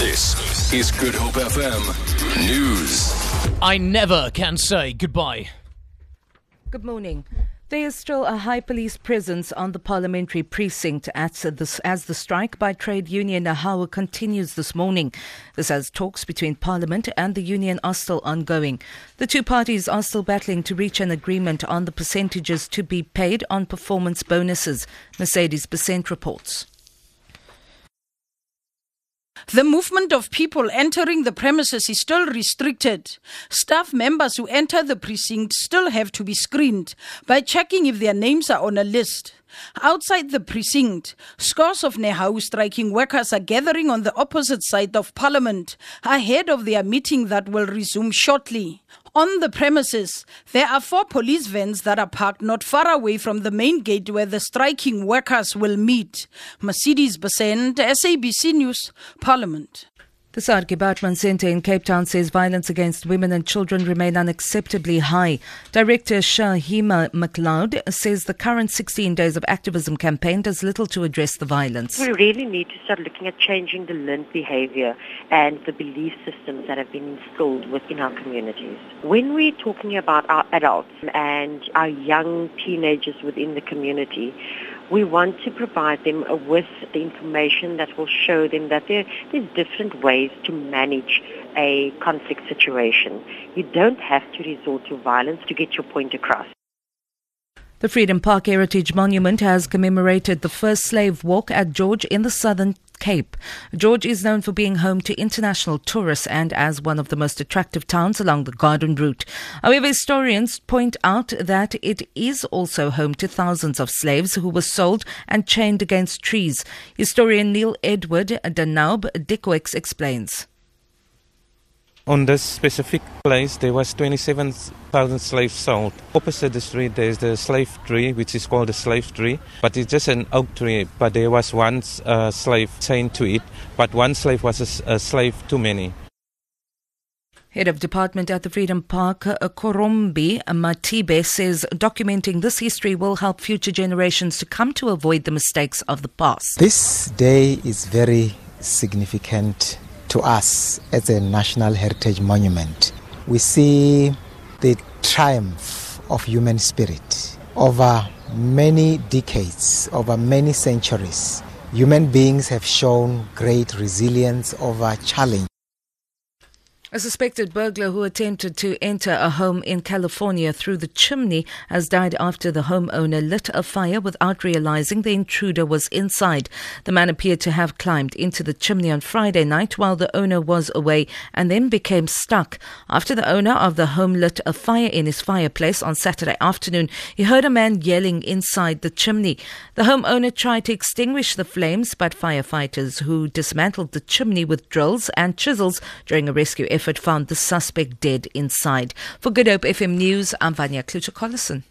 This is Good Hope FM News. I never can say goodbye. Good morning. There is still a high police presence on the parliamentary precinct as the, as the strike by trade union NEHAWU continues this morning. This as talks between Parliament and the union are still ongoing. The two parties are still battling to reach an agreement on the percentages to be paid on performance bonuses. Mercedes Besent reports. The movement of people entering the premises is still restricted. Staff members who enter the precinct still have to be screened by checking if their names are on a list. Outside the precinct, scores of NEHAWU striking workers are gathering on the opposite side of Parliament ahead of their meeting that will resume shortly. On the premises, there are four police vans that are parked not far away from the main gate where the striking workers will meet. Mercedes Besent, SABC News, Parliament. The Saartjie Baartman Centre in Cape Town says violence against women and children remain unacceptably high. Director Shaheema McLeod says the current 16 days of activism campaign does little to address the violence. We really need to start looking at changing the learned behavior and the belief systems that have been instilled within our communities. When we're talking about our adults and our young teenagers within the community, we want to provide them uh, with the information that will show them that there, there's different ways to manage a conflict situation. You don't have to resort to violence to get your point across. The Freedom Park Heritage Monument has commemorated the first slave walk at George in the southern Cape. George is known for being home to international tourists and as one of the most attractive towns along the Garden Route. However, historians point out that it is also home to thousands of slaves who were sold and chained against trees. Historian Neil Edward Danaub Dickwix explains. On this specific place, there was 27,000 slaves sold. Opposite the street, there is the slave tree, which is called the slave tree, but it's just an oak tree. But there was one uh, slave chained to it, but one slave was a, a slave too many. Head of Department at the Freedom Park, uh, Korombi Matibe, says documenting this history will help future generations to come to avoid the mistakes of the past. This day is very significant to us as a national heritage monument. We see the triumph of human spirit over many decades, over many centuries. Human beings have shown great resilience over challenge. A suspected burglar who attempted to enter a home in California through the chimney has died after the homeowner lit a fire without realizing the intruder was inside. The man appeared to have climbed into the chimney on Friday night while the owner was away and then became stuck. After the owner of the home lit a fire in his fireplace on Saturday afternoon, he heard a man yelling inside the chimney. The homeowner tried to extinguish the flames, but firefighters who dismantled the chimney with drills and chisels during a rescue effort found the suspect dead inside. For Good Hope FM News, I'm Vanya Klucher-Collison.